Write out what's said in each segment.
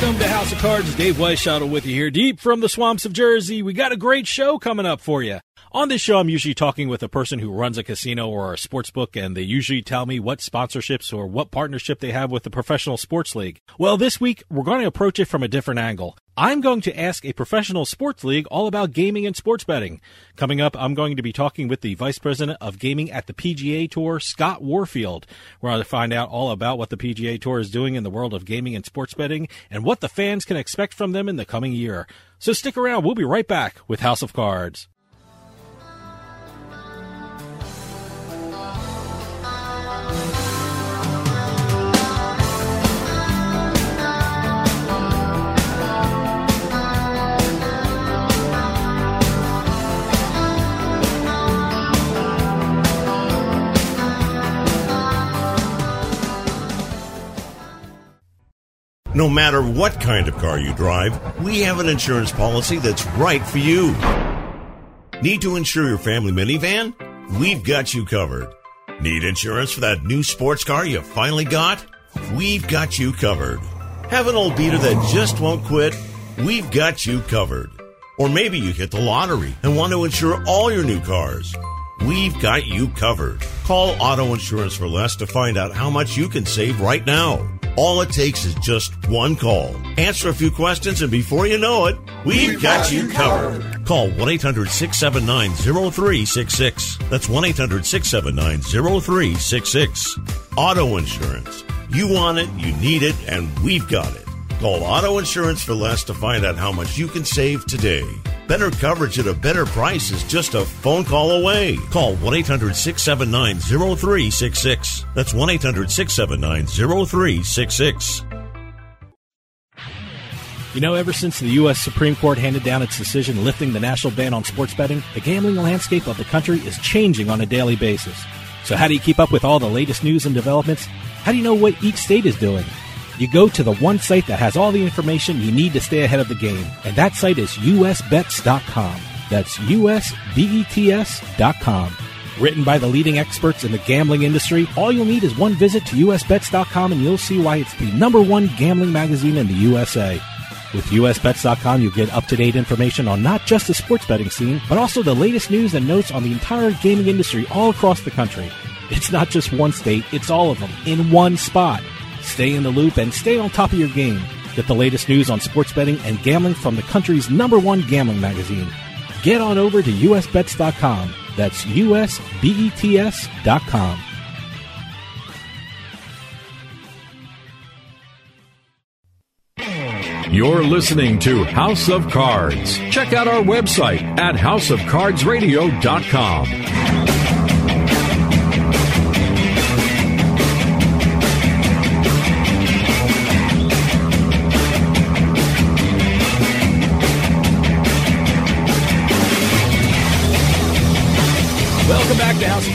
Welcome to House of Cards. Dave Weishottle with you here, deep from the swamps of Jersey. We got a great show coming up for you. On this show, I'm usually talking with a person who runs a casino or a sports book, and they usually tell me what sponsorships or what partnership they have with the professional sports league. Well, this week, we're going to approach it from a different angle. I'm going to ask a professional sports league all about gaming and sports betting. Coming up, I'm going to be talking with the vice president of gaming at the PGA Tour, Scott Warfield. We're going to find out all about what the PGA Tour is doing in the world of gaming and sports betting and what the fans can expect from them in the coming year. So stick around. We'll be right back with House of Cards. No matter what kind of car you drive, we have an insurance policy that's right for you. Need to insure your family minivan? We've got you covered. Need insurance for that new sports car you finally got? We've got you covered. Have an old beater that just won't quit? We've got you covered. Or maybe you hit the lottery and want to insure all your new cars. We've got you covered. Call Auto Insurance for Less to find out how much you can save right now. All it takes is just one call. Answer a few questions, and before you know it, we've got you covered. Call 1 800 679 0366. That's 1 800 679 0366. Auto Insurance. You want it, you need it, and we've got it. Call Auto Insurance for Less to find out how much you can save today. Better coverage at a better price is just a phone call away. Call 1 800 679 0366. That's 1 800 679 0366. You know, ever since the U.S. Supreme Court handed down its decision lifting the national ban on sports betting, the gambling landscape of the country is changing on a daily basis. So, how do you keep up with all the latest news and developments? How do you know what each state is doing? You go to the one site that has all the information you need to stay ahead of the game, and that site is usbets.com. That's usbets.com. Written by the leading experts in the gambling industry, all you'll need is one visit to usbets.com and you'll see why it's the number one gambling magazine in the USA. With usbets.com, you'll get up to date information on not just the sports betting scene, but also the latest news and notes on the entire gaming industry all across the country. It's not just one state, it's all of them in one spot. Stay in the loop and stay on top of your game. Get the latest news on sports betting and gambling from the country's number one gambling magazine. Get on over to usbets.com. That's usbets.com. You're listening to House of Cards. Check out our website at houseofcardsradio.com.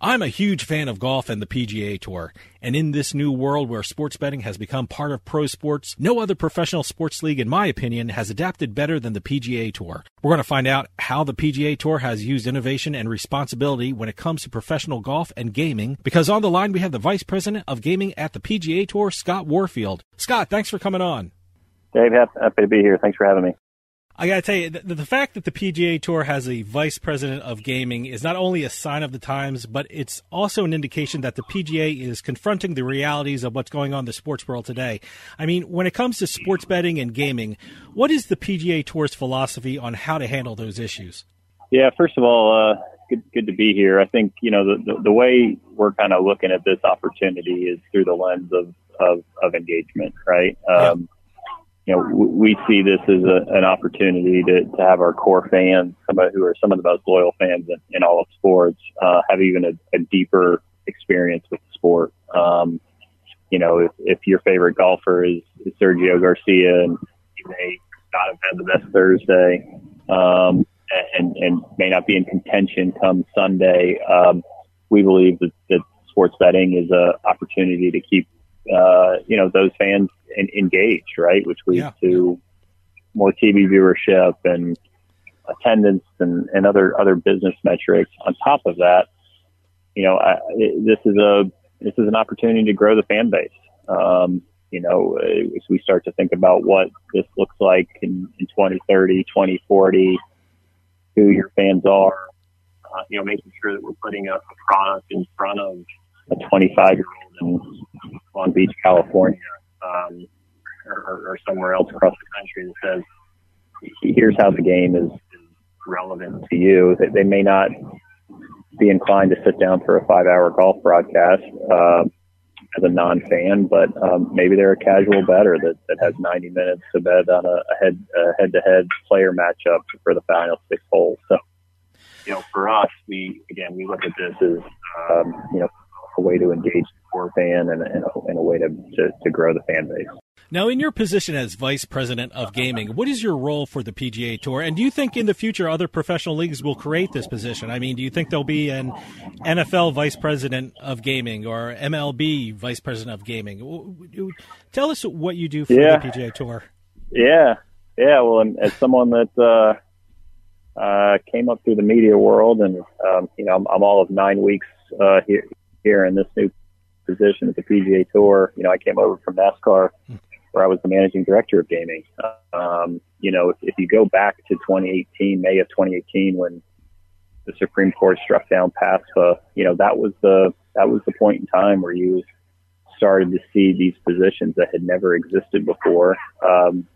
I'm a huge fan of golf and the PGA Tour. And in this new world where sports betting has become part of pro sports, no other professional sports league, in my opinion, has adapted better than the PGA Tour. We're going to find out how the PGA Tour has used innovation and responsibility when it comes to professional golf and gaming, because on the line we have the Vice President of Gaming at the PGA Tour, Scott Warfield. Scott, thanks for coming on. Dave, happy to be here. Thanks for having me. I got to tell you, the, the, fact that the PGA Tour has a vice president of gaming is not only a sign of the times, but it's also an indication that the PGA is confronting the realities of what's going on in the sports world today. I mean, when it comes to sports betting and gaming, what is the PGA Tour's philosophy on how to handle those issues? Yeah, first of all, uh, good, good to be here. I think, you know, the, the, the way we're kind of looking at this opportunity is through the lens of, of, of engagement, right? Um, yeah you know, we see this as a, an opportunity to, to have our core fans, somebody who are some of the most loyal fans in, in all of sports, uh, have even a, a deeper experience with the sport. Um, you know, if, if your favorite golfer is, is Sergio Garcia and he may not have had the best Thursday, um, and, and may not be in contention come Sunday, um, we believe that, that sports betting is a opportunity to keep uh, you know, those fans in, engaged, right? Which leads yeah. to more TV viewership and attendance and, and other, other business metrics. On top of that, you know, I, this is a, this is an opportunity to grow the fan base. Um, you know, as we start to think about what this looks like in, in 2030, 2040, who your fans are, uh, you know, making sure that we're putting a, a product in front of a 25 year old in Long Beach, California, um, or, or, somewhere else across the country that says, here's how the game is, relevant to you. That they may not be inclined to sit down for a five hour golf broadcast, uh, as a non-fan, but um, maybe they're a casual better that, that has 90 minutes to bet on a, a head a head-to-head player matchup for the final six holes. So, you know, for us, we again we look at this as um, you know a way to engage fan and, and, a, and a way to, to, to grow the fan base. Now, in your position as vice president of gaming, what is your role for the PGA Tour? And do you think in the future other professional leagues will create this position? I mean, do you think there'll be an NFL vice president of gaming or MLB vice president of gaming? Tell us what you do for yeah. the PGA Tour. Yeah, yeah. Well, as someone that uh, uh, came up through the media world, and um, you know, I'm, I'm, all of nine weeks uh, here here in this new position at the PGA Tour. You know, I came over from NASCAR where I was the managing director of gaming. Um, you know, if, if you go back to 2018, May of 2018, when the Supreme Court struck down PASPA, you know, that was the, that was the point in time where you started to see these positions that had never existed before, um,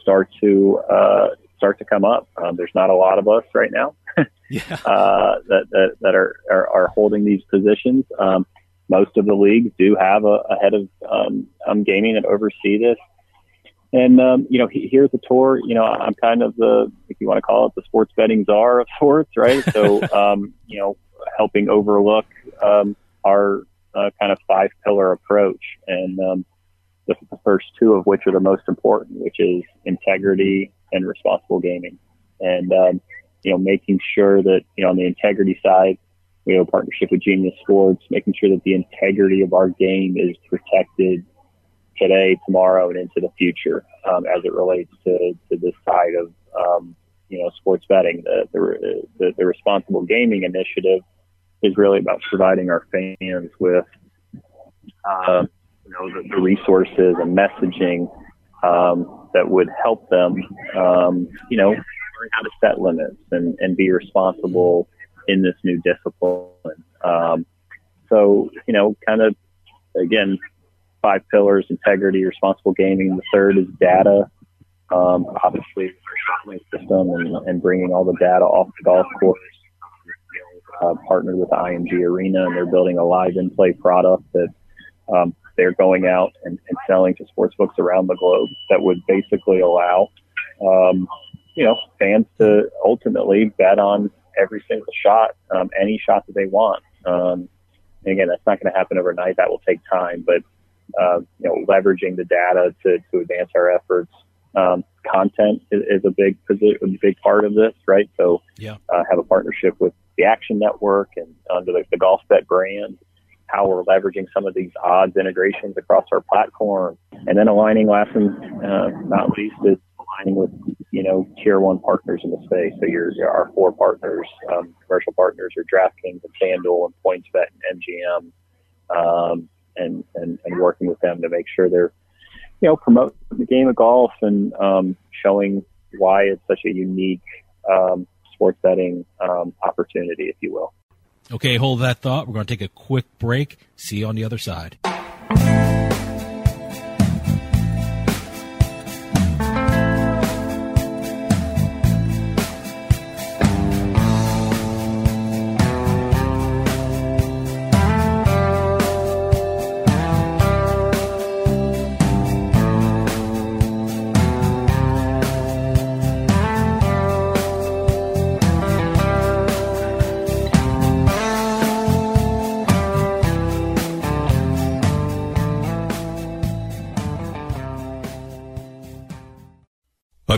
start to, uh, start to come up. Um, there's not a lot of us right now yeah. uh, that, that, that are, are, are, holding these positions. Um, most of the leagues do have a, a head of um, um, gaming that oversee this. And, um, you know, he, here's the tour, you know, I'm kind of the, if you want to call it the sports betting czar of sorts, right? So, um, you know, helping overlook um, our uh, kind of five pillar approach. And um, the, the first two of which are the most important, which is integrity and responsible gaming. And, um, you know, making sure that, you know, on the integrity side, we have a partnership with Genius Sports, making sure that the integrity of our game is protected today, tomorrow, and into the future um, as it relates to, to this side of, um, you know, sports betting. The, the, the, the responsible gaming initiative is really about providing our fans with, uh, you know, the, the resources and messaging um, that would help them, um, you know, learn how to set limits and, and be responsible in this new discipline. Um, so, you know, kind of, again, five pillars, integrity, responsible gaming. The third is data. Um, obviously, our system and, and bringing all the data off the golf course. Uh, partnered with IMG Arena, and they're building a live in-play product that um, they're going out and, and selling to sports books around the globe that would basically allow, um, you know, fans to ultimately bet on every single shot, um, any shot that they want. Um, and again, that's not going to happen overnight. That will take time, but uh, you know, leveraging the data to, to advance our efforts. Um, content is, is a big a big part of this, right? So, Yeah. uh, have a partnership with the Action Network and under the, the Golf Bet brand. How we're leveraging some of these odds integrations across our platform, and then aligning last and uh, not least is aligning with you know tier one partners in the space. So your, our four partners, um, commercial partners, are DraftKings and FanDuel and PointsBet and MGM, um, and, and and working with them to make sure they're you know promote the game of golf and um, showing why it's such a unique um, sports betting um, opportunity, if you will. Okay, hold that thought. We're going to take a quick break. See you on the other side.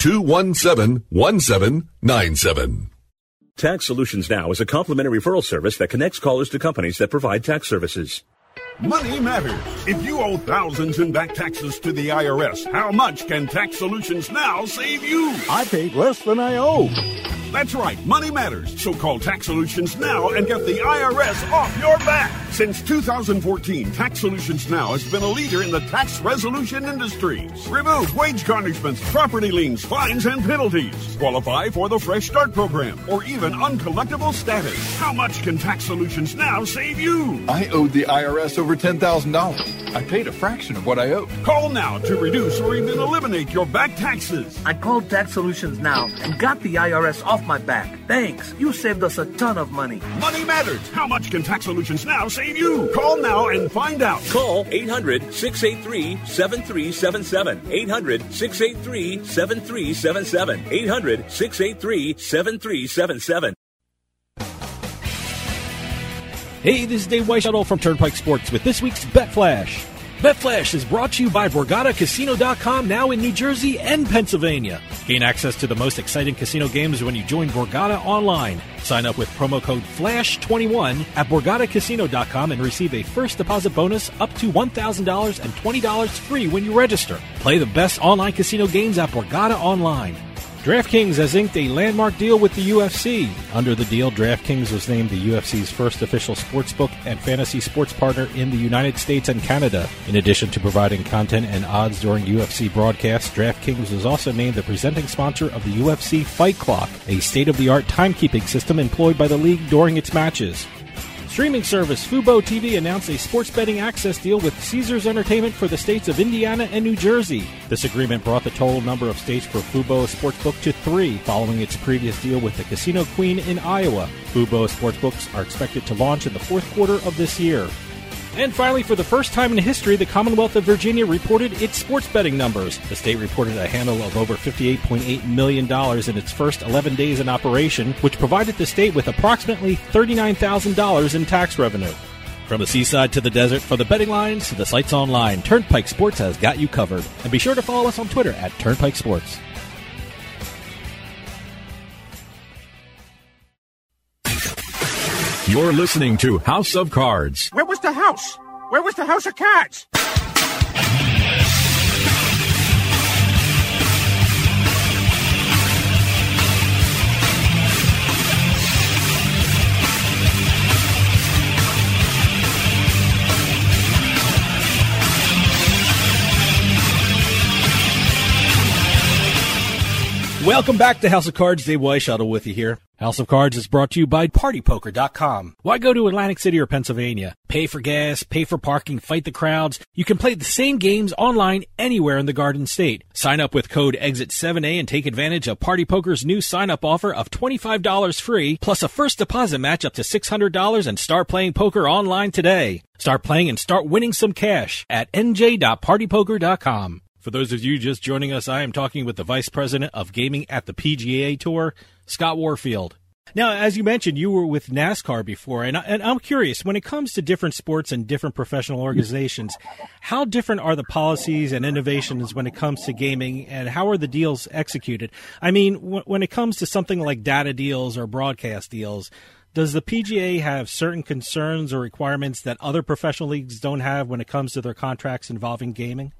217 1797. Tax Solutions Now is a complimentary referral service that connects callers to companies that provide tax services. Money matters. If you owe thousands in back taxes to the IRS, how much can Tax Solutions Now save you? I paid less than I owe. That's right, money matters. So call Tax Solutions now and get the IRS off your back. Since 2014, Tax Solutions Now has been a leader in the tax resolution industry. Remove wage garnishments, property liens, fines, and penalties. Qualify for the Fresh Start program or even uncollectible status. How much can Tax Solutions Now save you? I owed the IRS over $10,000. I paid a fraction of what I owed. Call now to reduce or even eliminate your back taxes. I called Tax Solutions Now and got the IRS off my back. Thanks. You saved us a ton of money. Money matters. How much can Tax Solutions Now save you? Call now and find out. Call 800 683 7377. 800 683 7377. 800 683 7377. Hey, this is Dave Weishuttle from Turnpike Sports with this week's Bet Flash. Bet Flash is brought to you by BorgataCasino.com now in New Jersey and Pennsylvania. Gain access to the most exciting casino games when you join Borgata online. Sign up with promo code FLASH21 at BorgataCasino.com and receive a first deposit bonus up to $1,000 and $20 free when you register. Play the best online casino games at Borgata Online. DraftKings has inked a landmark deal with the UFC. Under the deal, DraftKings was named the UFC's first official sportsbook and fantasy sports partner in the United States and Canada. In addition to providing content and odds during UFC broadcasts, DraftKings was also named the presenting sponsor of the UFC Fight Clock, a state of the art timekeeping system employed by the league during its matches. Streaming service Fubo TV announced a sports betting access deal with Caesars Entertainment for the states of Indiana and New Jersey. This agreement brought the total number of states for Fubo Sportsbook to three, following its previous deal with the Casino Queen in Iowa. Fubo Sportsbooks are expected to launch in the fourth quarter of this year. And finally, for the first time in history, the Commonwealth of Virginia reported its sports betting numbers. The state reported a handle of over $58.8 million in its first 11 days in operation, which provided the state with approximately $39,000 in tax revenue. From the seaside to the desert, from the betting lines to the sites online, Turnpike Sports has got you covered. And be sure to follow us on Twitter at Turnpike Sports. You're listening to House of Cards. Where was the house? Where was the house of cards? Welcome back to House of Cards. Dave Weishuttle with you here. House of Cards is brought to you by PartyPoker.com. Why go to Atlantic City or Pennsylvania? Pay for gas, pay for parking, fight the crowds. You can play the same games online anywhere in the Garden State. Sign up with code EXIT7A and take advantage of Party Poker's new sign-up offer of $25 free, plus a first deposit match up to $600 and start playing poker online today. Start playing and start winning some cash at nj.partypoker.com. For those of you just joining us, I am talking with the Vice President of Gaming at the PGA Tour, Scott Warfield. Now, as you mentioned, you were with NASCAR before, and, I, and I'm curious when it comes to different sports and different professional organizations, how different are the policies and innovations when it comes to gaming, and how are the deals executed? I mean, w- when it comes to something like data deals or broadcast deals, does the PGA have certain concerns or requirements that other professional leagues don't have when it comes to their contracts involving gaming?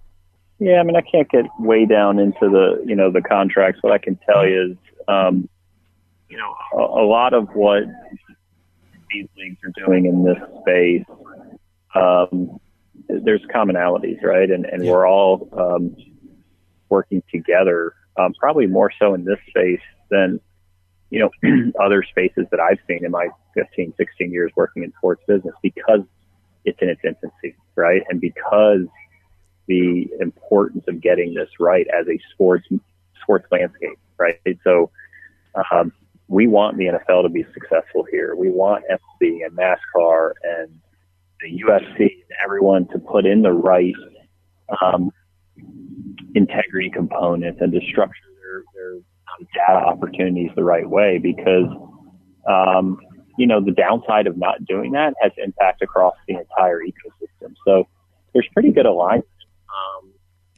Yeah, I mean, I can't get way down into the you know the contracts. What I can tell you is, um, you know, a, a lot of what these leagues are doing in this space, um, there's commonalities, right? And and we're all um, working together, um, probably more so in this space than you know other spaces that I've seen in my 15, 16 years working in sports business because it's in its infancy, right? And because the importance of getting this right as a sports sports landscape, right? So um, we want the NFL to be successful here. We want FC and NASCAR and the UFC and everyone to put in the right um, integrity components and to structure their, their data opportunities the right way because um, you know the downside of not doing that has impact across the entire ecosystem. So there's pretty good alignment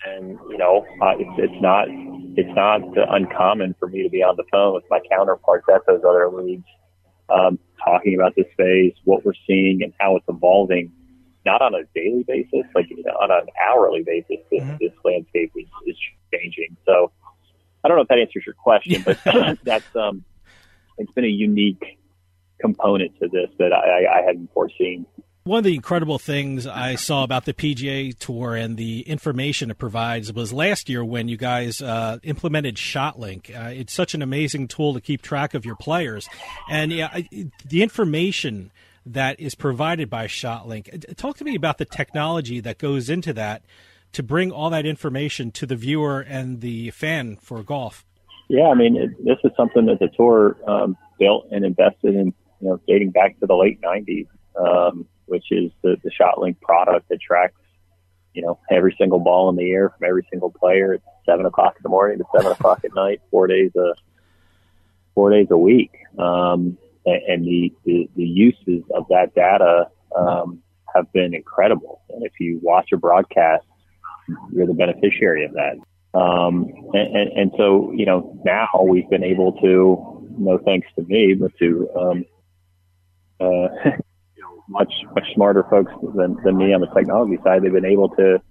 and you know, uh, it's, it's not it's not uncommon for me to be on the phone with my counterparts at those other leagues, um, talking about this space, what we're seeing, and how it's evolving. Not on a daily basis, like you know, on an hourly basis, this, mm-hmm. this landscape is, is changing. So, I don't know if that answers your question, but that's um, it's been a unique component to this that I, I hadn't foreseen. One of the incredible things I saw about the PGA Tour and the information it provides was last year when you guys uh, implemented ShotLink. Uh, it's such an amazing tool to keep track of your players, and yeah, the information that is provided by ShotLink. Talk to me about the technology that goes into that to bring all that information to the viewer and the fan for golf. Yeah, I mean, it, this is something that the tour um, built and invested in, you know, dating back to the late '90s. Um, which is the, the ShotLink product that tracks, you know, every single ball in the air from every single player at seven o'clock in the morning to seven o'clock at night, four days a four days a week. Um, and, the, the, the uses of that data um, have been incredible. And if you watch a broadcast, you're the beneficiary of that. Um, and, and, and so, you know, now we've been able to, no thanks to me, but to, um, uh, much much smarter folks than, than me on the technology side. They've been able to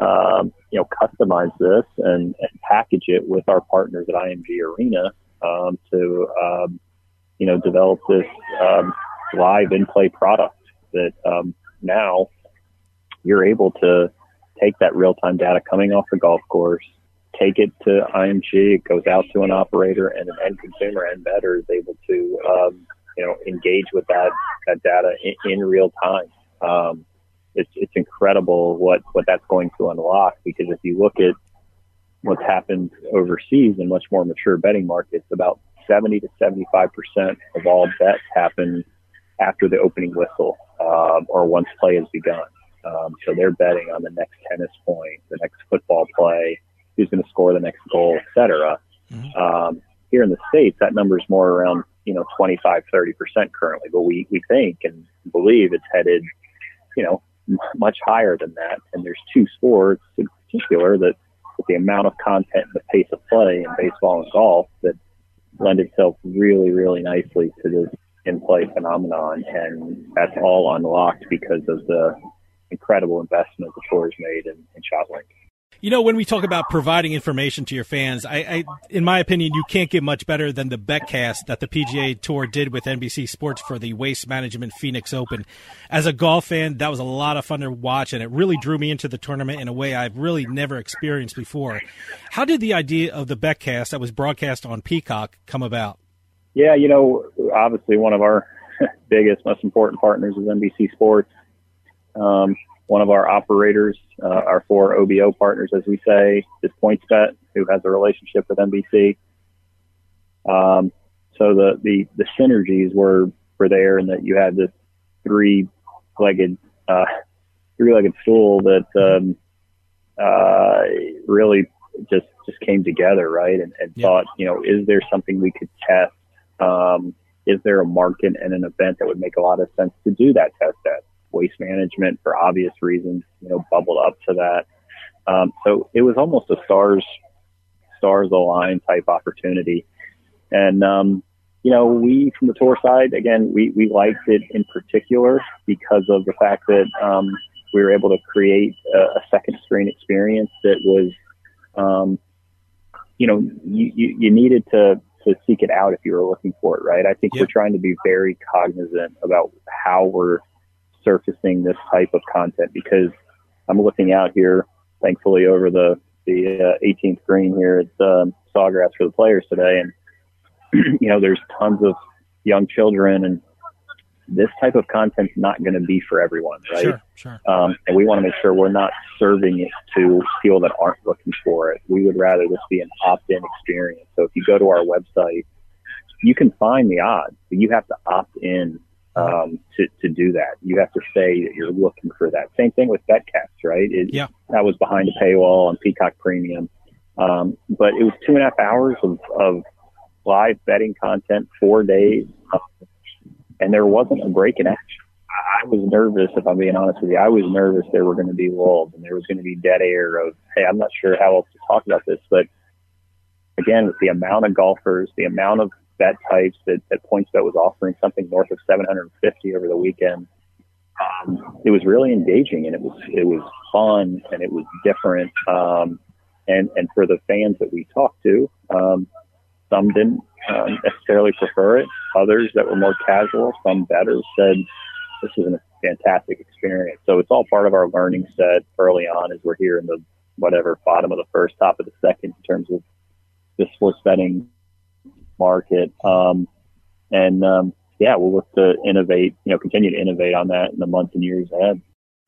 um, you know customize this and, and package it with our partners at IMG Arena um, to um, you know develop this um, live in play product that um, now you're able to take that real time data coming off the golf course, take it to IMG, it goes out to an operator, and an end consumer and better is able to um, you know, engage with that, that data in, in real time. Um, it's, it's incredible what, what that's going to unlock because if you look at what's happened overseas in much more mature betting markets, about 70 to 75% of all bets happen after the opening whistle, um, or once play has begun. Um, so they're betting on the next tennis point, the next football play, who's going to score the next goal, et cetera. Mm-hmm. Um, here in the States, that number is more around you know, 25, 30% currently, but we, we think and believe it's headed you know, m- much higher than that. And there's two sports in particular that, with the amount of content and the pace of play in baseball and golf, that lend itself really, really nicely to this in-play phenomenon. And that's all unlocked because of the incredible investment the tour's made in, in ShotLink. You know, when we talk about providing information to your fans, I, I, in my opinion, you can't get much better than the Betcast that the PGA Tour did with NBC Sports for the Waste Management Phoenix Open. As a golf fan, that was a lot of fun to watch, and it really drew me into the tournament in a way I've really never experienced before. How did the idea of the Betcast that was broadcast on Peacock come about? Yeah, you know, obviously one of our biggest, most important partners is NBC Sports. Um, one of our operators, uh, our four OBO partners, as we say, is PointsBet, who has a relationship with NBC. Um, so the, the, the synergies were, were there and that you had this three legged, uh, three legged stool that, um, uh, really just, just came together, right? And, and yeah. thought, you know, is there something we could test? Um, is there a market and an event that would make a lot of sense to do that test at? Waste management for obvious reasons, you know, bubbled up to that. Um, so it was almost a stars, stars align type opportunity. And, um, you know, we from the tour side, again, we, we liked it in particular because of the fact that, um, we were able to create a, a second screen experience that was, um, you know, you, you, you needed to, to seek it out if you were looking for it, right? I think yep. we're trying to be very cognizant about how we're surfacing this type of content because I'm looking out here, thankfully, over the the uh, 18th green here at um, Sawgrass for the players today, and you know, there's tons of young children, and this type of content's not going to be for everyone, right? Sure, sure. Um, and we want to make sure we're not serving it to people that aren't looking for it. We would rather this be an opt-in experience. So if you go to our website, you can find the odds, but you have to opt in um, to, to do that. You have to say that you're looking for that. Same thing with Betcast, right? It, yeah. That was behind a paywall on Peacock Premium. Um, but it was two and a half hours of, of live betting content, four days. Um, and there wasn't a break in action. I was nervous, if I'm being honest with you. I was nervous there were going to be lulls and there was going to be dead air of, hey, I'm not sure how else to talk about this. But again, with the amount of golfers, the amount of bet types that, that PointsBet was offering something north of 750 over the weekend. Um, it was really engaging and it was it was fun and it was different. Um, and and for the fans that we talked to, um, some didn't um, necessarily prefer it. Others that were more casual, some better, said this is a fantastic experience. So it's all part of our learning set early on as we're here in the whatever bottom of the first, top of the second in terms of the sports betting market. Um, and um, yeah, we'll look to innovate, you know, continue to innovate on that in the months and years ahead.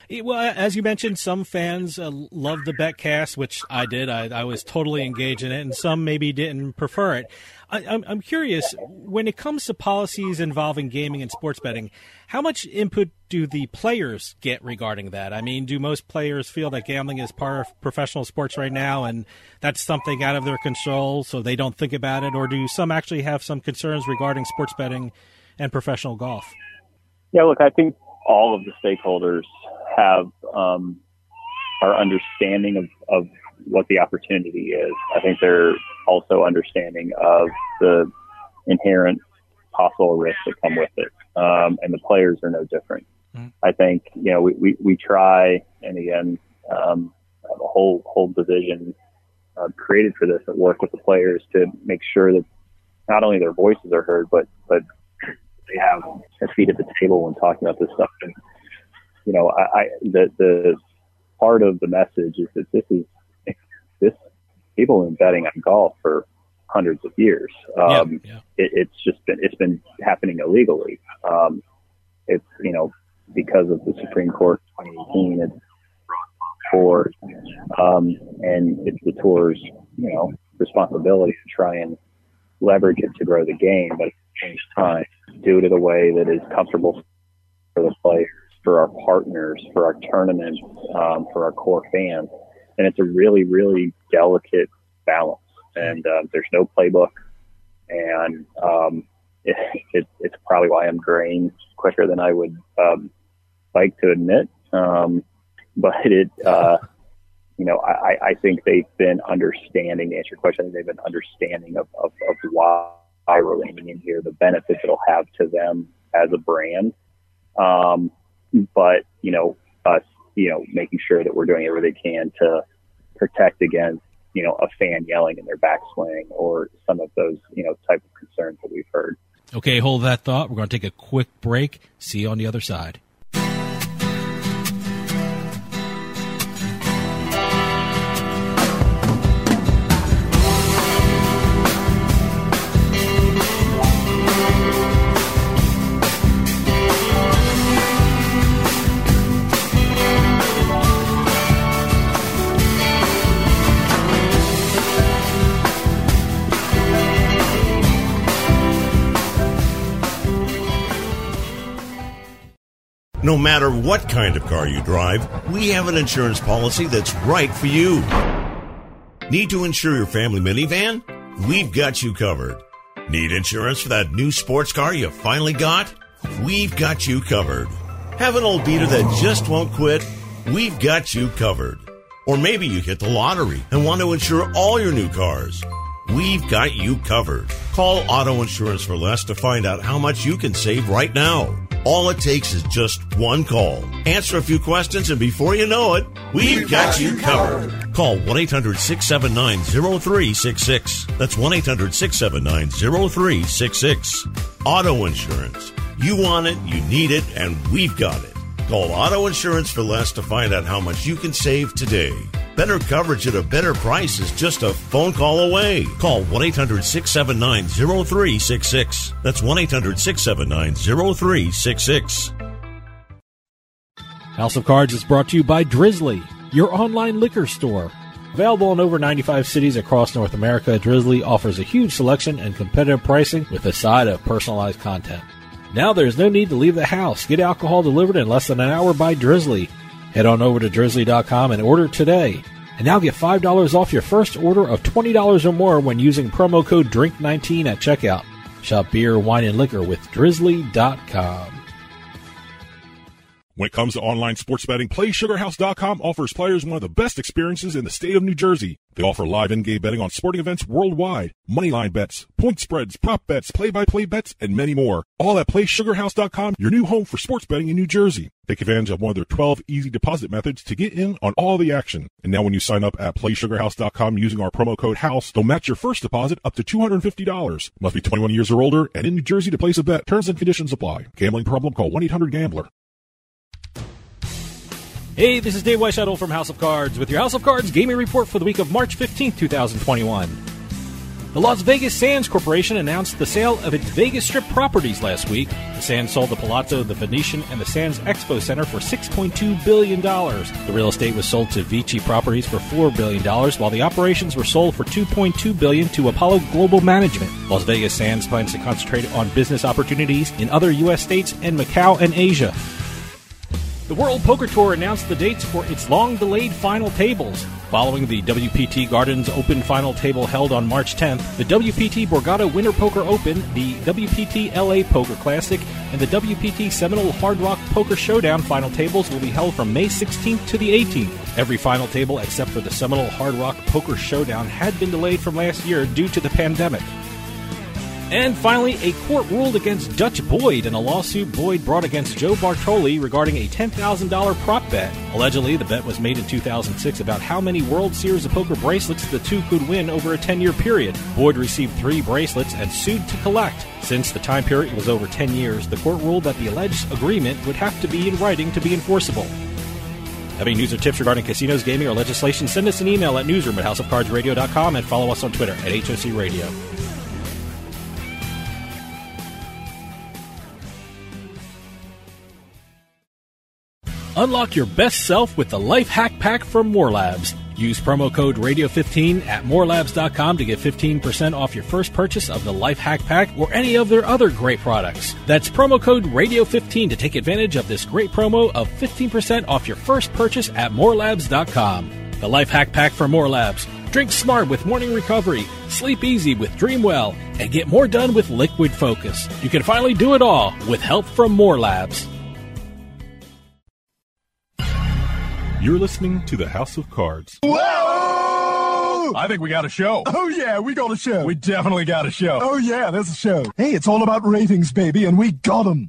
Well, as you mentioned, some fans uh, love the Betcast, which I did. I, I, was totally engaged in it, and some maybe didn't prefer it. I, I'm, I'm curious when it comes to policies involving gaming and sports betting, how much input do the players get regarding that? I mean, do most players feel that gambling is part of professional sports right now, and that's something out of their control, so they don't think about it, or do some actually have some concerns regarding sports betting and professional golf? Yeah, look, I think all of the stakeholders have um, are understanding of, of what the opportunity is. I think they're also understanding of the inherent possible risks that come with it. Um, and the players are no different. Mm-hmm. I think, you know, we, we, we try, and again, um, a whole, whole division uh, created for this that work with the players to make sure that not only their voices are heard, but, but they have a seat at the table when talking about this stuff. And, you know, I, I the the part of the message is that this is this people have been betting on golf for hundreds of years. Um, yeah, yeah. It, it's just been it's been happening illegally. Um, it's you know because of the Supreme Court 2018, it's forward, um, and it's the tour's you know responsibility to try and leverage it to grow the game, but at the same time do it in a way that is comfortable for the players for our partners, for our tournaments, um, for our core fans. And it's a really, really delicate balance. And uh, there's no playbook. And um, it, it, it's probably why I'm graying quicker than I would um, like to admit. Um, but it, uh, you know, I, I think they've been understanding, to answer your question, I think they've been understanding of, of, of why we're leaning in here, the benefits it'll have to them as a brand. Um, but, you know, us, you know, making sure that we're doing everything we can to protect against, you know, a fan yelling in their backswing or some of those, you know, type of concerns that we've heard. Okay, hold that thought. We're going to take a quick break. See you on the other side. No matter what kind of car you drive, we have an insurance policy that's right for you. Need to insure your family minivan? We've got you covered. Need insurance for that new sports car you finally got? We've got you covered. Have an old beater that just won't quit? We've got you covered. Or maybe you hit the lottery and want to insure all your new cars. We've got you covered. Call Auto Insurance for Less to find out how much you can save right now. All it takes is just one call. Answer a few questions, and before you know it, we've got you covered. Call 1 800 679 0366. That's 1 800 679 0366. Auto Insurance. You want it, you need it, and we've got it. Call Auto Insurance for Less to find out how much you can save today. Better coverage at a better price is just a phone call away. Call 1 800 679 0366. That's 1 800 679 0366. House of Cards is brought to you by Drizly, your online liquor store. Available in over 95 cities across North America, Drizly offers a huge selection and competitive pricing with a side of personalized content. Now there's no need to leave the house. Get alcohol delivered in less than an hour by Drizly. Head on over to drizly.com and order today. And now get $5 off your first order of $20 or more when using promo code DRINK19 at checkout. Shop beer, wine, and liquor with drizly.com. When it comes to online sports betting, PlaySugarHouse.com offers players one of the best experiences in the state of New Jersey. They offer live in-game betting on sporting events worldwide, moneyline bets, point spreads, prop bets, play-by-play bets, and many more. All at PlaySugarHouse.com, your new home for sports betting in New Jersey. Take advantage of one of their 12 easy deposit methods to get in on all the action. And now when you sign up at PlaySugarHouse.com using our promo code HOUSE, they'll match your first deposit up to $250. Must be 21 years or older and in New Jersey to place a bet. Terms and conditions apply. Gambling problem? Call 1-800-GAMBLER. Hey, this is Dave Weishuttle from House of Cards with your House of Cards gaming report for the week of March 15th, 2021. The Las Vegas Sands Corporation announced the sale of its Vegas Strip properties last week. The Sands sold the Palazzo, the Venetian, and the Sands Expo Center for $6.2 billion. The real estate was sold to Vici Properties for $4 billion, while the operations were sold for $2.2 billion to Apollo Global Management. Las Vegas Sands plans to concentrate on business opportunities in other U.S. states and Macau and Asia. The World Poker Tour announced the dates for its long delayed final tables. Following the WPT Gardens Open final table held on March 10th, the WPT Borgata Winter Poker Open, the WPT LA Poker Classic, and the WPT Seminole Hard Rock Poker Showdown final tables will be held from May 16th to the 18th. Every final table except for the Seminole Hard Rock Poker Showdown had been delayed from last year due to the pandemic. And finally, a court ruled against Dutch Boyd in a lawsuit Boyd brought against Joe Bartoli regarding a $10,000 prop bet. Allegedly, the bet was made in 2006 about how many World Series of Poker bracelets the two could win over a 10 year period. Boyd received three bracelets and sued to collect. Since the time period was over 10 years, the court ruled that the alleged agreement would have to be in writing to be enforceable. Having news or tips regarding casinos, gaming, or legislation, send us an email at newsroom at houseofcardsradio.com and follow us on Twitter at HOC Radio. Unlock your best self with the Life Hack Pack from More Labs. Use promo code Radio15 at morelabs.com to get 15% off your first purchase of the Life Hack Pack or any of their other great products. That's promo code Radio15 to take advantage of this great promo of 15% off your first purchase at morelabs.com. The Life Hack Pack from More Labs. Drink smart with morning recovery, sleep easy with Dreamwell, and get more done with Liquid Focus. You can finally do it all with help from More You're listening to the House of Cards. Whoa! I think we got a show. Oh, yeah, we got a show. We definitely got a show. Oh, yeah, there's a show. Hey, it's all about ratings, baby, and we got them.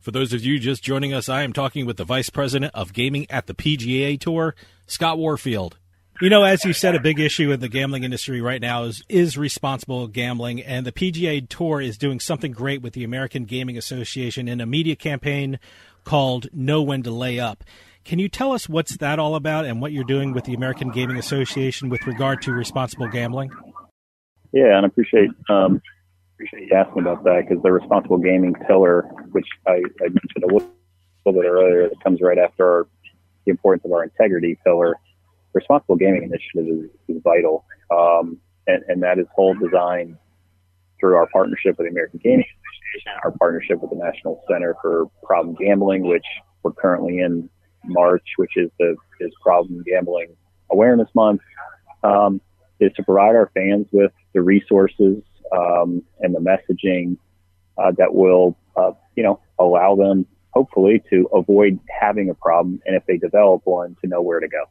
For those of you just joining us, I am talking with the Vice President of Gaming at the PGA Tour, Scott Warfield. You know, as you said, a big issue in the gambling industry right now is is responsible gambling, and the PGA Tour is doing something great with the American Gaming Association in a media campaign called "Know When to Lay Up." Can you tell us what's that all about, and what you're doing with the American Gaming Association with regard to responsible gambling? Yeah, and I appreciate um, appreciate you asking about that because the responsible gaming pillar, which I, I mentioned a little, bit earlier, that comes right after our, the importance of our integrity pillar. Responsible gaming initiative is, is vital, um, and, and that is whole design through our partnership with the American Gaming Association, our partnership with the National Center for Problem Gambling, which we're currently in March, which is the is Problem Gambling Awareness Month, um, is to provide our fans with the resources um, and the messaging uh, that will, uh, you know, allow them hopefully to avoid having a problem, and if they develop one, to know where to go.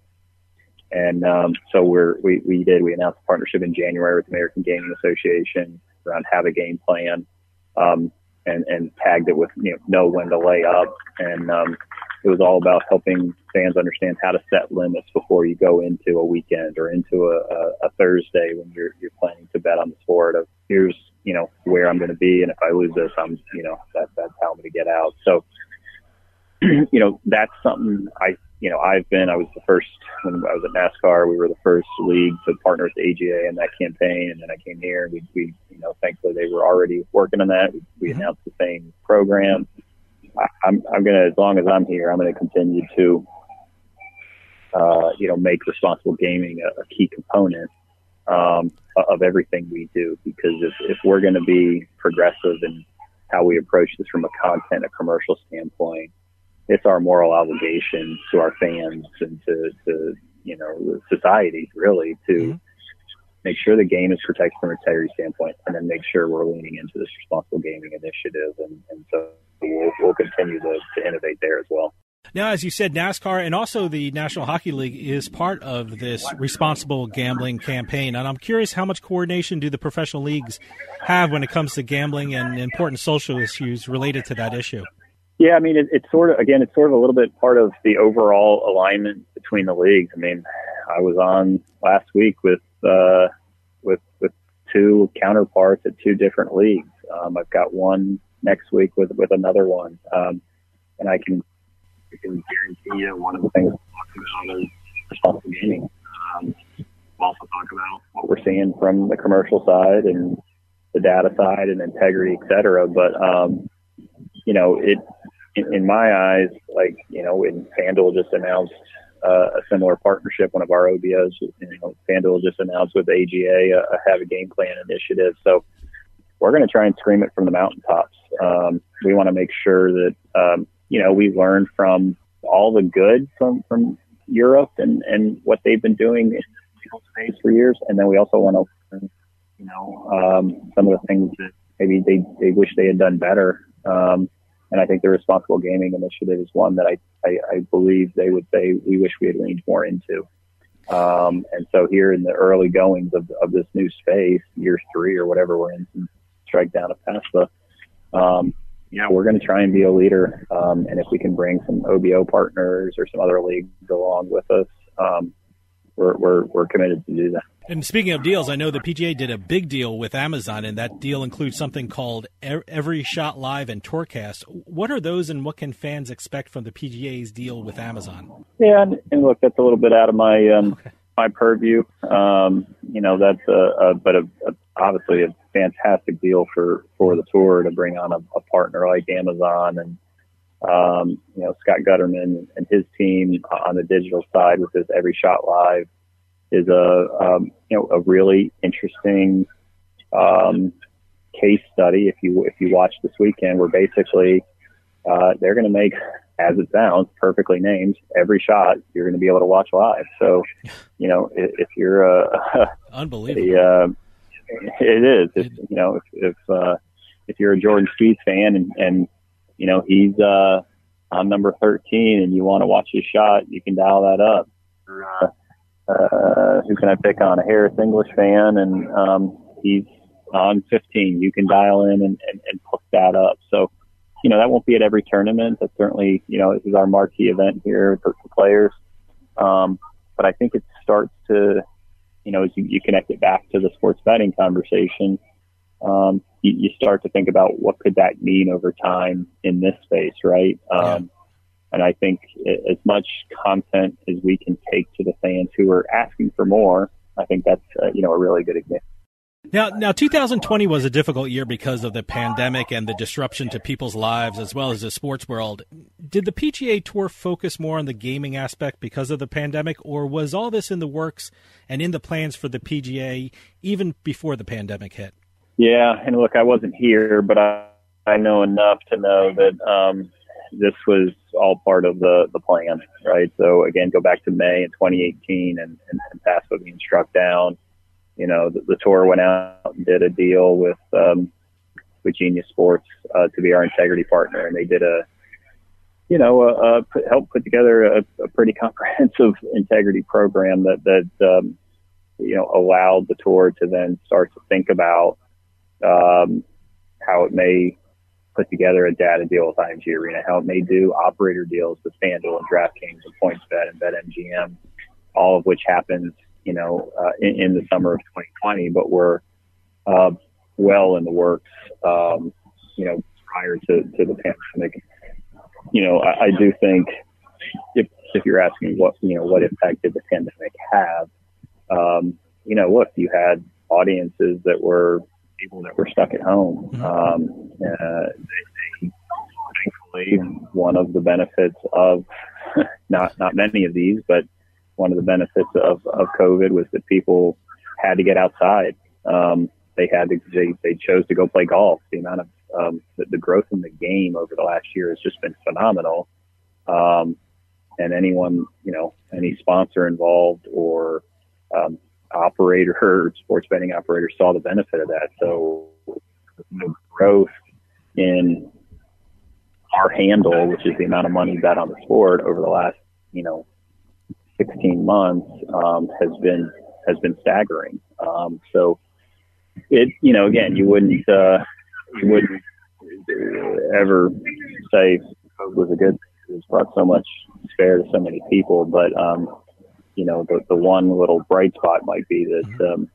And um, so we're we, we did we announced a partnership in January with the American Gaming Association around have a game plan, um, and and tagged it with you know know when to lay up, and um, it was all about helping fans understand how to set limits before you go into a weekend or into a, a, a Thursday when you're you're planning to bet on the sport of here's you know where I'm going to be, and if I lose this, I'm you know that that's how I'm going to get out. So you know that's something I you know I've been I was the first when I was at NASCAR we were the first league to partner with the AGA in that campaign, and then I came here and we we you know thankfully they were already working on that. We, we mm-hmm. announced the same program. I'm I'm gonna as long as I'm here, I'm gonna continue to uh, you know make responsible gaming a, a key component um, of everything we do. Because if, if we're going to be progressive in how we approach this from a content, a commercial standpoint, it's our moral obligation to our fans and to, to you know, society really to mm-hmm. Make sure the game is protected from a integrity standpoint and then make sure we're leaning into this responsible gaming initiative. And, and so we'll, we'll continue to, to innovate there as well. Now, as you said, NASCAR and also the National Hockey League is part of this responsible gambling campaign. And I'm curious how much coordination do the professional leagues have when it comes to gambling and important social issues related to that issue? Yeah, I mean, it, it's sort of, again, it's sort of a little bit part of the overall alignment between the leagues. I mean, I was on last week with, uh, with, with two counterparts at two different leagues. Um, I've got one next week with, with another one. Um, and I can I can guarantee you one of the things we'll talk about is responsible gaming. Um, we'll also talk about what we're seeing from the commercial side and the data side and integrity, et cetera. But, um, you know, it, in, in my eyes, like, you know, when FanDuel just announced uh, a similar partnership, one of our OBOs, you know, FanDuel just announced with AGA a, a have a game plan initiative. So we're going to try and scream it from the mountaintops. Um, we want to make sure that, um, you know, we learn from all the good from, from Europe and, and what they've been doing in the space for years. And then we also want to you know, um, some of the things that maybe they, they wish they had done better. Um, and I think the responsible gaming initiative is one that I, I, I believe they would say we wish we had leaned more into. Um, and so here in the early goings of, of this new space, year three or whatever we're in, strike down of PASPA, um, yeah, we're going to try and be a leader. Um, and if we can bring some OBO partners or some other leagues along with us, um, we're we're, we're committed to do that. And speaking of deals, I know the PGA did a big deal with Amazon, and that deal includes something called Every Shot Live and Tourcast. What are those, and what can fans expect from the PGA's deal with Amazon? Yeah, and, and look, that's a little bit out of my um, okay. my purview. Um, you know, that's a, a but a, a, obviously a fantastic deal for for the tour to bring on a, a partner like Amazon and um, you know Scott Gutterman and his team on the digital side with his Every Shot Live is a um, you know a really interesting um, case study. If you if you watch this weekend, where basically uh, they're going to make, as it sounds, perfectly named every shot you're going to be able to watch live. So, you know, if, if you're a unbelievable, a, uh, it is. If, you know, if if, uh, if you're a Jordan Spieth fan and and you know he's uh, on number 13 and you want to watch his shot, you can dial that up. Uh, uh, who can I pick on? A Harris English fan, and um, he's on 15. You can dial in and, and, and hook that up. So, you know, that won't be at every tournament. That's certainly, you know, this is our marquee event here for, for players. Um, but I think it starts to, you know, as you, you connect it back to the sports betting conversation, um, you, you start to think about what could that mean over time in this space, right? Um, and I think as much content as we can take to the fans who are asking for more, I think that's uh, you know a really good example. Now, now, 2020 was a difficult year because of the pandemic and the disruption to people's lives as well as the sports world. Did the PGA Tour focus more on the gaming aspect because of the pandemic, or was all this in the works and in the plans for the PGA even before the pandemic hit? Yeah, and look, I wasn't here, but I, I know enough to know that um, this was all part of the the plan, right? So again, go back to May in 2018 and, and, and PASPA being struck down. You know, the, the tour went out and did a deal with um, with Genius Sports uh, to be our integrity partner, and they did a you know, uh, help put together a, a pretty comprehensive integrity program that that um, you know allowed the tour to then start to think about um, how it may put together a data deal with IMG Arena, how it may do operator deals with FanDuel and DraftKings and PointsBet and BetMGM, all of which happens, you know, uh, in, in, the summer of 2020, but we're uh, well in the works, um, you know, prior to, to the pandemic. You know, I, I do think if, if you're asking what, you know, what impact did the pandemic have, um, you know, look, you had audiences that were people that were stuck at home. Mm-hmm. Um, uh, they, they, thankfully, one of the benefits of not not many of these, but one of the benefits of, of COVID was that people had to get outside. Um, they had to they, they chose to go play golf. The amount of um, the, the growth in the game over the last year has just been phenomenal. Um, and anyone, you know, any sponsor involved or um, operator, sports betting operator saw the benefit of that. So the growth in our handle, which is the amount of money bet on the sport over the last, you know, 16 months, um, has been, has been staggering. Um, so it, you know, again, you wouldn't, uh, you wouldn't ever say it was a good, it's brought so much spare to so many people, but, um, you know, the, the one little bright spot might be that mm-hmm. um,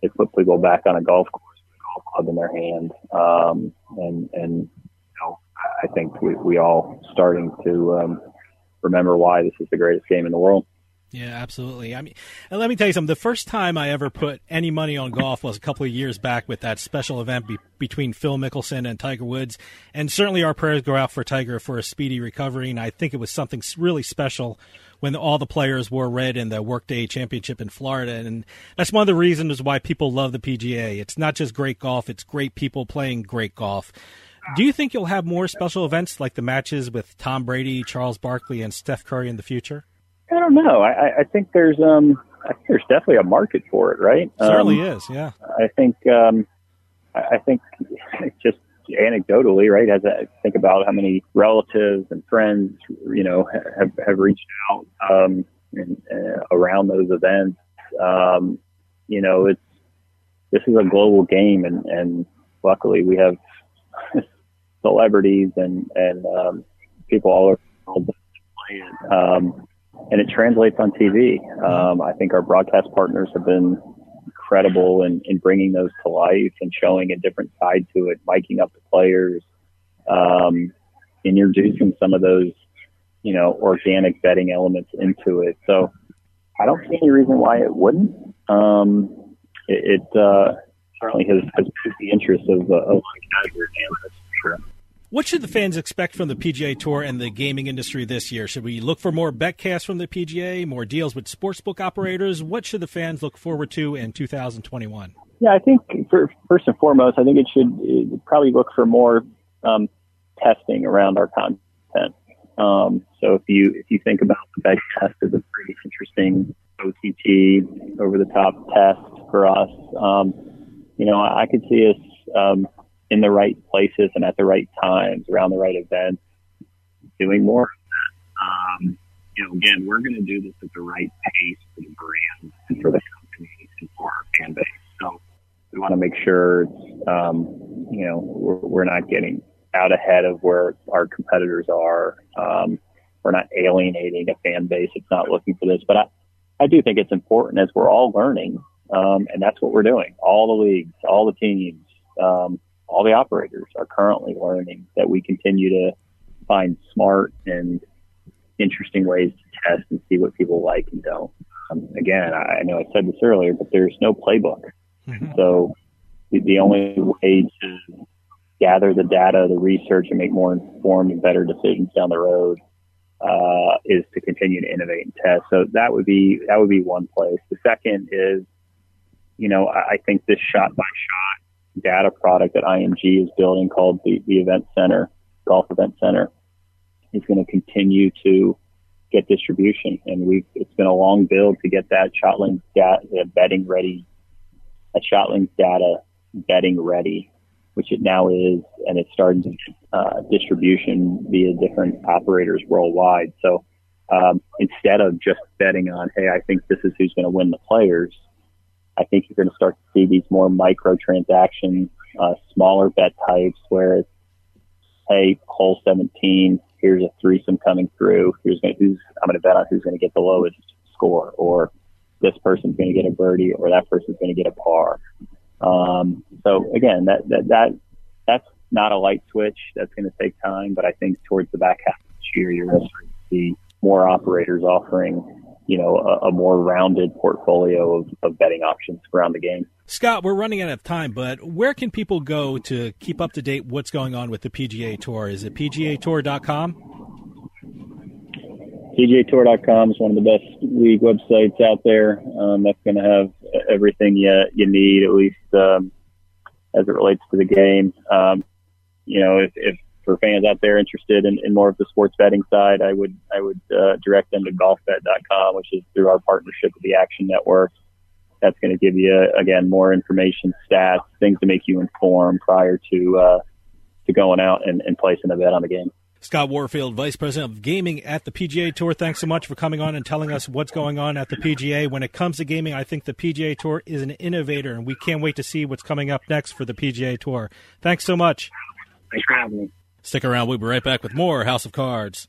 they put people back on a golf course with a golf club in their hand. Um, and, and, you know, I think we, we all starting to um, remember why this is the greatest game in the world. Yeah, absolutely. I mean, and let me tell you something. The first time I ever put any money on golf was a couple of years back with that special event be- between Phil Mickelson and Tiger Woods. And certainly our prayers go out for Tiger for a speedy recovery. And I think it was something really special when all the players wore red in the Workday Championship in Florida. And that's one of the reasons why people love the PGA. It's not just great golf, it's great people playing great golf. Do you think you'll have more special events like the matches with Tom Brady, Charles Barkley, and Steph Curry in the future? I don't know. I, I think there's um I think there's definitely a market for it, right? Certainly um, is, yeah. I think um I think just anecdotally, right, as I think about how many relatives and friends, you know, have, have reached out um, and, uh, around those events. Um, you know, it's this is a global game, and, and luckily we have celebrities and and um, people all over the world play it. Um, and it translates on TV. Um, I think our broadcast partners have been incredible in, in bringing those to life and showing a different side to it, miking up the players, um, introducing some of those, you know, organic betting elements into it. So I don't see any reason why it wouldn't. Um, it, it uh, certainly has, has piqued the interest of, uh, of casual analysts for sure. What should the fans expect from the PGA Tour and the gaming industry this year? Should we look for more betcasts from the PGA, more deals with sportsbook operators? What should the fans look forward to in 2021? Yeah, I think for, first and foremost, I think it should probably look for more um, testing around our content. Um, so if you if you think about the betcast as a pretty interesting OTT over the top test for us, um, you know, I could see us um, in the right places and at the right times around the right events, doing more. Um, you know, again, we're going to do this at the right pace for the brand and for the company and for our fan base. So we want to make sure, um, you know, we're, we're, not getting out ahead of where our competitors are. Um, we're not alienating a fan base. It's not looking for this, but I, I do think it's important as we're all learning. Um, and that's what we're doing. All the leagues, all the teams, um, all the operators are currently learning that we continue to find smart and interesting ways to test and see what people like and don't. Um, again, I, I know I said this earlier, but there's no playbook. Mm-hmm. So the, the only way to gather the data, the research, and make more informed and better decisions down the road uh, is to continue to innovate and test. So that would be that would be one place. The second is, you know, I, I think this shot by shot data product that IMG is building called the, the Event Center, Golf Event Center, is going to continue to get distribution. And we it's been a long build to get that ShotLink data betting ready, a ShotLink data betting ready, which it now is, and it's starting uh, distribution via different operators worldwide. So um, instead of just betting on, hey, I think this is who's going to win the players, I think you're going to start to see these more micro transactions, uh, smaller bet types where it's, hey, hole 17, here's a threesome coming through. Here's gonna, who's, I'm going to bet on who's going to get the lowest score or this person's going to get a birdie or that person's going to get a par. Um, so again, that, that, that, that's not a light switch. That's going to take time, but I think towards the back half of this year, you're going to see more operators offering you know, a, a more rounded portfolio of, of betting options around the game. Scott, we're running out of time, but where can people go to keep up to date what's going on with the PGA Tour? Is it PGAtour.com? PGAtour.com is one of the best league websites out there. Um, that's going to have everything you, you need, at least um, as it relates to the game. Um, you know, if, if for fans out there interested in, in more of the sports betting side, I would I would uh, direct them to golfbet.com, which is through our partnership with the Action Network. That's going to give you again more information, stats, things to make you informed prior to uh, to going out and, and placing a bet on the game. Scott Warfield, Vice President of Gaming at the PGA Tour. Thanks so much for coming on and telling us what's going on at the PGA. When it comes to gaming, I think the PGA Tour is an innovator, and we can't wait to see what's coming up next for the PGA Tour. Thanks so much. Thanks for having me. Stick around. We'll be right back with more House of Cards.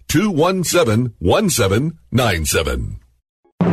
800-217-1797.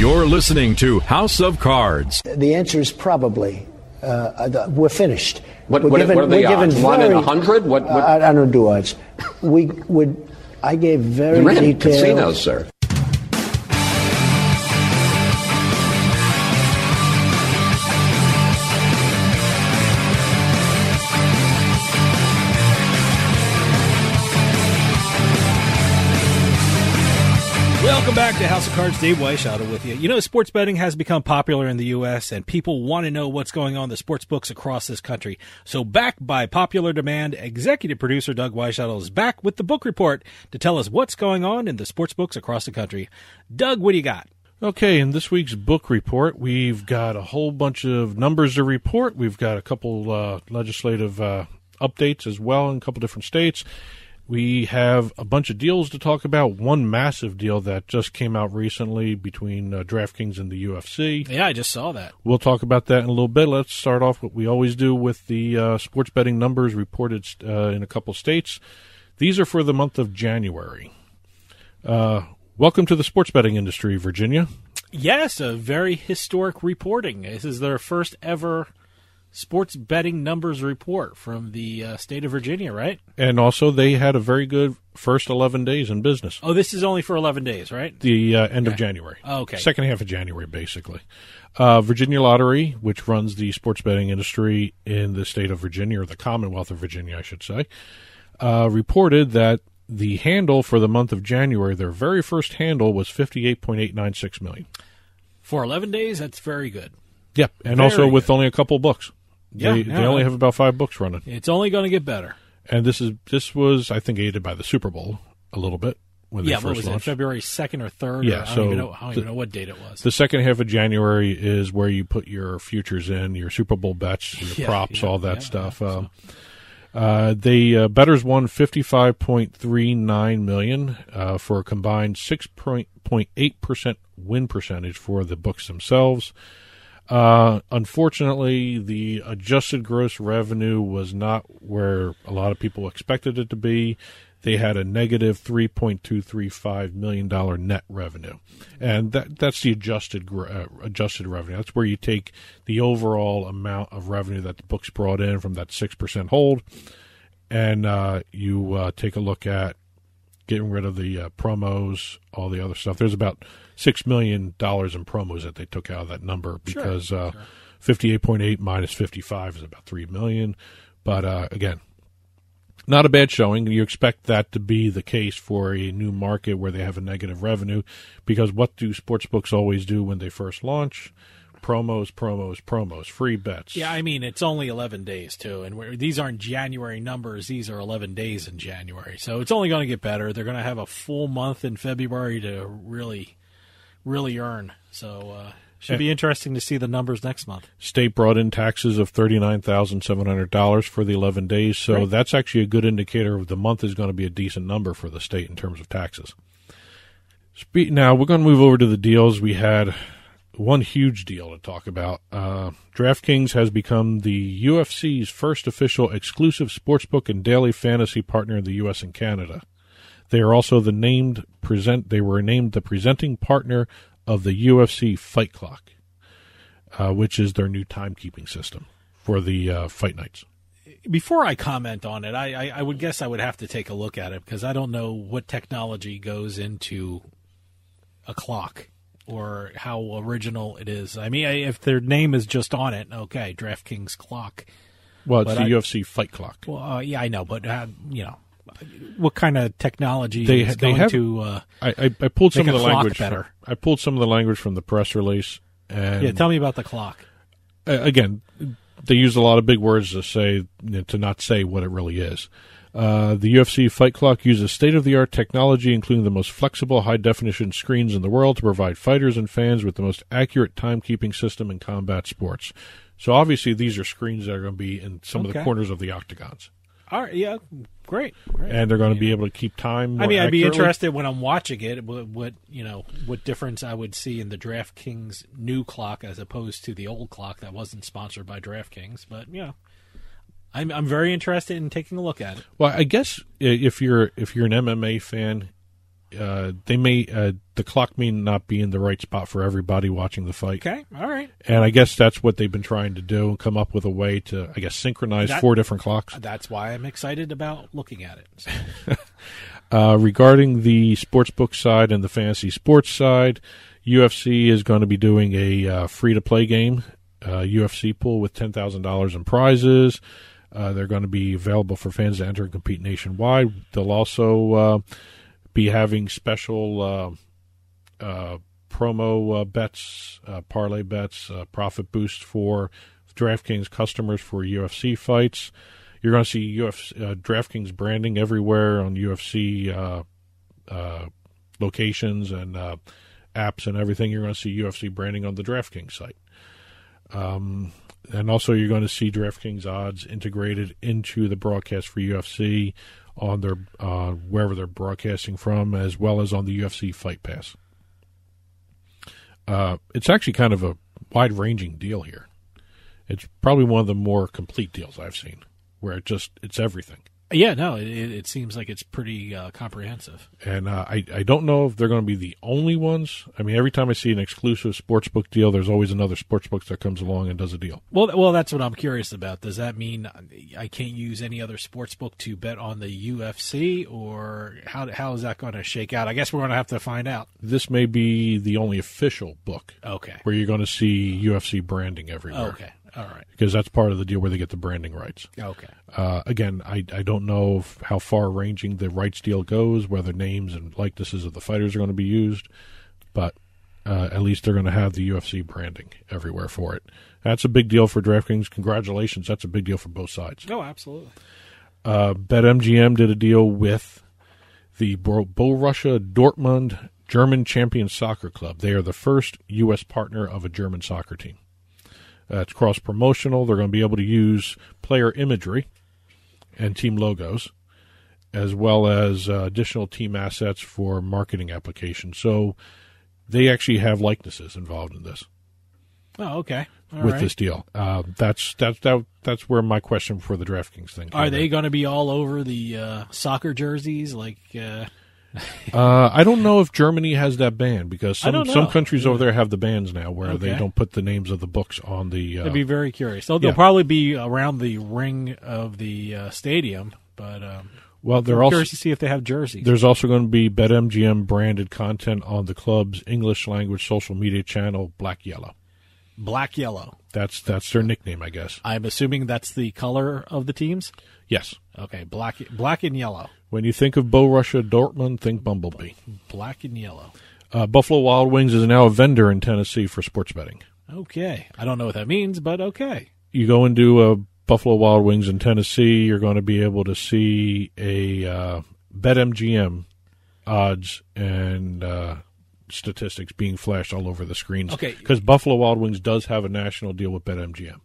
You're listening to House of Cards. The answer is probably. Uh, we're finished. What, we're what, given, what are the we're given odds? One in a hundred? What, what? I, I don't do odds. We would. I gave very you ran detailed. casinos, sir. Welcome back to House of Cards. Dave Weishaupt with you. You know, sports betting has become popular in the U.S., and people want to know what's going on in the sports books across this country. So, back by popular demand, executive producer Doug Weishaupt is back with the book report to tell us what's going on in the sports books across the country. Doug, what do you got? Okay, in this week's book report, we've got a whole bunch of numbers to report. We've got a couple uh, legislative uh, updates as well in a couple different states. We have a bunch of deals to talk about. One massive deal that just came out recently between uh, DraftKings and the UFC. Yeah, I just saw that. We'll talk about that in a little bit. Let's start off what we always do with the uh, sports betting numbers reported uh, in a couple states. These are for the month of January. Uh, welcome to the sports betting industry, Virginia. Yes, a very historic reporting. This is their first ever sports betting numbers report from the uh, state of Virginia, right? And also, they had a very good first 11 days in business. Oh, this is only for 11 days, right? The uh, end of January. Oh, okay. Second half of January, basically. Uh, Virginia Lottery, which runs the sports betting industry in the state of Virginia, or the Commonwealth of Virginia, I should say, uh, reported that the handle for the month of January, their very first handle, was 58.896 million. For 11 days, that's very good. Yep. And Very also with good. only a couple books. Yeah, they, yeah. they only have about five books running. It's only going to get better. And this is this was, I think, aided by the Super Bowl a little bit when they first launched. it? February 2nd or 3rd? Yeah, or, I don't, so even know, I don't the- even know what date it was. The second half of January is where you put your futures in, your Super Bowl bets, your Yeah, props, yeah, all that yeah, stuff. Um, uh, the uh, bettors won fifty five point three nine million uh, for a combined six point eight percent win percentage for the books themselves. Uh, unfortunately, the adjusted gross revenue was not where a lot of people expected it to be. they had a negative three point two three five million dollar net revenue, and that that's the adjusted uh, adjusted revenue. That's where you take the overall amount of revenue that the books brought in from that six percent hold, and uh, you uh, take a look at getting rid of the uh, promos, all the other stuff. There's about six million dollars in promos that they took out of that number because Sure, uh, point eight minus fifty-five is about three million. But uh, again, not a bad showing. You expect that to be the case for a new market where they have a negative revenue, because what do sportsbooks always do when they first launch? Promos, promos, promos, free bets. Yeah, I mean it's only 11 days too, and we're, these aren't January numbers. These are 11 days in January, so it's only going to get better. They're going to have a full month in February to really, really earn. So uh, should be interesting to see the numbers next month. State brought in taxes of thirty nine thousand seven hundred dollars for the eleven days, so Right. that's actually a good indicator of the month is going to be a decent number for the state in terms of taxes. Now we're going to move over to the deals. We had one huge deal to talk about. Uh, DraftKings has become the UFC's first official exclusive sportsbook and daily fantasy partner in the U.S. and Canada. They are also the named present. They were named the presenting partner of the UFC Fight Clock, uh, which is their new timekeeping system for the uh, fight nights. Before I comment on it, I, I, I would guess I would have to take a look at it because I don't know what technology goes into a clock or how original it is. I mean, if their name is just on it, okay, DraftKings clock. Well, it's But the I- UFC Fight Clock. Well, uh, yeah, I know, but uh, you know, what kind of technology They is they going have. to? Uh, I, I I pulled some of the language. better? From, I pulled some of the language from the press release. And yeah, tell me about the clock. again, they use a lot of big words to say you know, to not say what it really is. Uh, the UFC Fight Clock uses state of the art technology, including the most flexible, high definition screens in the world, to provide fighters and fans with the most accurate timekeeping system in combat sports. So obviously, these are screens that are going to be in some of the corners of the octagons, All right, yeah, great. great. and they're going to be able to keep time. I mean, I'd be interested when I'm watching it. What, what you know, what difference I would see in the DraftKings new clock as opposed to the old clock that wasn't sponsored by DraftKings. But know, I'm I'm very interested in taking a look at it. Well, I guess if you're if you're an MMA fan, uh, they may uh, the clock may not be in the right spot for everybody watching the fight. Okay, all right. And I guess that's what they've been trying to do, and come up with a way to, I guess, synchronize That- four different clocks. That's why I'm excited about looking at it. So, Uh, regarding the sportsbook side and the fantasy sports side, UFC is going to be doing a uh, free to play game, uh, UFC pool with ten thousand dollars in prizes. Uh, they're going to be available for fans to enter and compete nationwide. They'll also uh, be having special uh, uh, promo uh, bets, uh, parlay bets, profit boost for DraftKings customers for UFC fights. You're going to see UFC, DraftKings branding everywhere on UFC locations and apps and everything. You're going to see UFC branding on the DraftKings site. Um, and also, you're going to see DraftKings odds integrated into the broadcast for UFC on their uh, wherever they're broadcasting from, as well as on the UFC Fight Pass. Uh, it's actually kind of a wide-ranging deal here. It's probably one of the more complete deals I've seen, where it just it's everything. Yeah, no, it, it seems like it's pretty uh, comprehensive. And uh, I I don't know if they're going to be the only ones. I mean, every time I see an exclusive sportsbook deal, there's always another sportsbook that comes along and does a deal. Well, well, that's what I'm curious about. Does that mean I can't use any other sports book to bet on the UFC, or how how is that going to shake out? I guess we're going to have to find out. This may be the only official book. Okay. Where you're going to see UFC branding everywhere. Okay. All right. Because that's part of the deal where they get the branding rights. Okay. Uh, again, I, I don't know if, how far ranging the rights deal goes, whether names and likenesses of the fighters are going to be used, but uh, at least they're going to have the UFC branding everywhere for it. That's a big deal for DraftKings. Congratulations. That's a big deal for both sides. Oh, absolutely. Uh, BetMGM did a deal with the Bo- Borussia Dortmund German Champion Soccer Club. They are the first U.S. partner of a German soccer team. Uh, it's cross promotional. They're going to be able to use player imagery and team logos, as well as uh, additional team assets for marketing applications. So they actually have likenesses involved in this. Oh, okay. with right. this deal. Uh, that's that's that, that's where my question for the DraftKings thing. Are they going to be all over the uh, soccer jerseys? Like, uh, I don't know if Germany has that ban because some some countries over there have the bans now where they don't put the names of the books on the. Uh, I'd be very curious. They'll, they'll yeah. probably be around the ring of the uh, stadium, but um, Well, they're I'm also curious to see if they have jerseys. There's also going to be BetMGM branded content on the club's English language social media channel, Black Yellow. Black yellow. That's that's their nickname, I guess. I'm assuming that's the color of the teams. Yes. Okay, black, black and yellow. When you think of Borussia Dortmund, think Bumblebee. Black and yellow. Uh, Buffalo Wild Wings is now a vendor in Tennessee for sports betting. Okay, I don't know what that means, but okay. You go into a Buffalo Wild Wings in Tennessee, you're going to be able to see a uh, BetMGM odds and uh, statistics being flashed all over the screens. Okay. because Buffalo Wild Wings does have a national deal with BetMGM.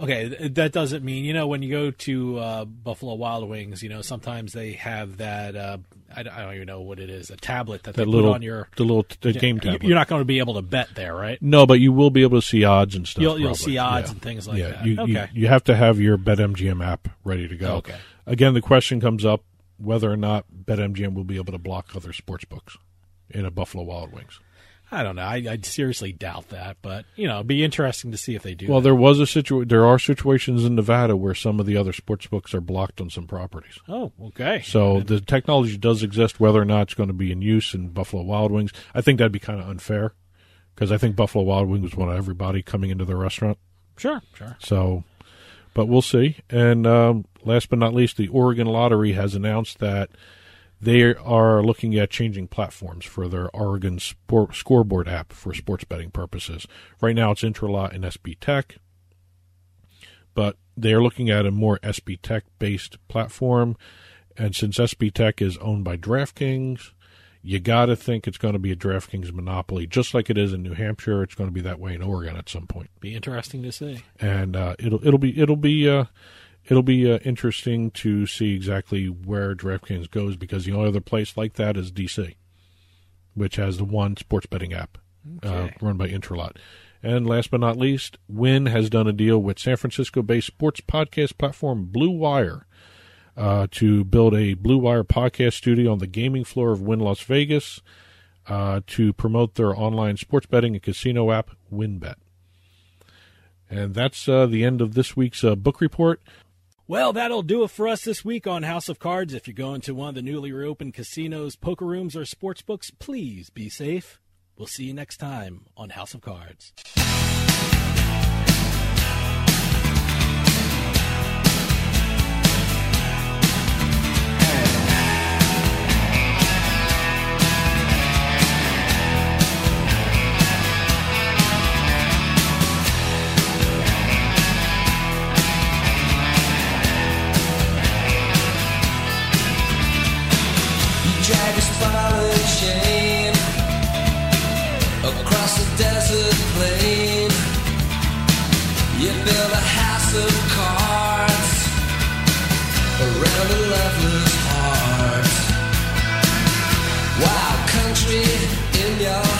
Okay, that doesn't mean you know when you go to uh, Buffalo Wild Wings, you know sometimes they have that uh, I, don't- I don't even know what it is a tablet that, That they little- put on your the little the game you- tablet. You're not going to be able to bet there, right? No, but you will be able to see odds and stuff. You'll- you'll see odds Yeah. and things like yeah. that. You, you- Okay. You, have to have your BetMGM app ready to go. Okay. Again, the question comes up whether or not BetMGM will be able to block other sports books in a Buffalo Wild Wings. I don't know. I, I seriously doubt that, but you know, it'd be interesting to see if they do. Well, that. there was a situ- There are situations in Nevada where some of the other sports books are blocked on some properties. Oh, okay. So the technology does exist. Whether or not it's going to be in use in Buffalo Wild Wings, I think that'd be kind of unfair because I think Buffalo Wild Wings want everybody coming into the restaurant. Sure, sure. So, but we'll see. And um, last but not least, the Oregon Lottery has announced that they are looking at changing platforms for their Oregon sport, scoreboard app for sports betting purposes. Right now, it's Intralot and SBTech, but they are looking at a more SBTech based platform. And since SBTech is owned by DraftKings, you got to think it's going to be a DraftKings monopoly, just like it is in New Hampshire. It's going to be that way in Oregon at some point be interesting to see. and uh, it'll it'll be it'll be uh, it'll be uh, interesting to see exactly where DraftKings goes because the only other place like that is DC, which has the one sports betting app uh, run by Intralot. And last but not least, Wynn has done a deal with San Francisco-based sports podcast platform Blue Wire uh, to build a Blue Wire podcast studio on the gaming floor of Wynn Las Vegas uh, to promote their online sports betting and casino app WynnBET. And that's uh, the end of this week's uh, book report. Well, that'll do it for us this week on House of Cards. If you're going to one of the newly reopened casinos, poker rooms, or sports books, please be safe. We'll see you next time on House of Cards. Across the desert plain. You build a house of cards around a loveless heart. Wild country in your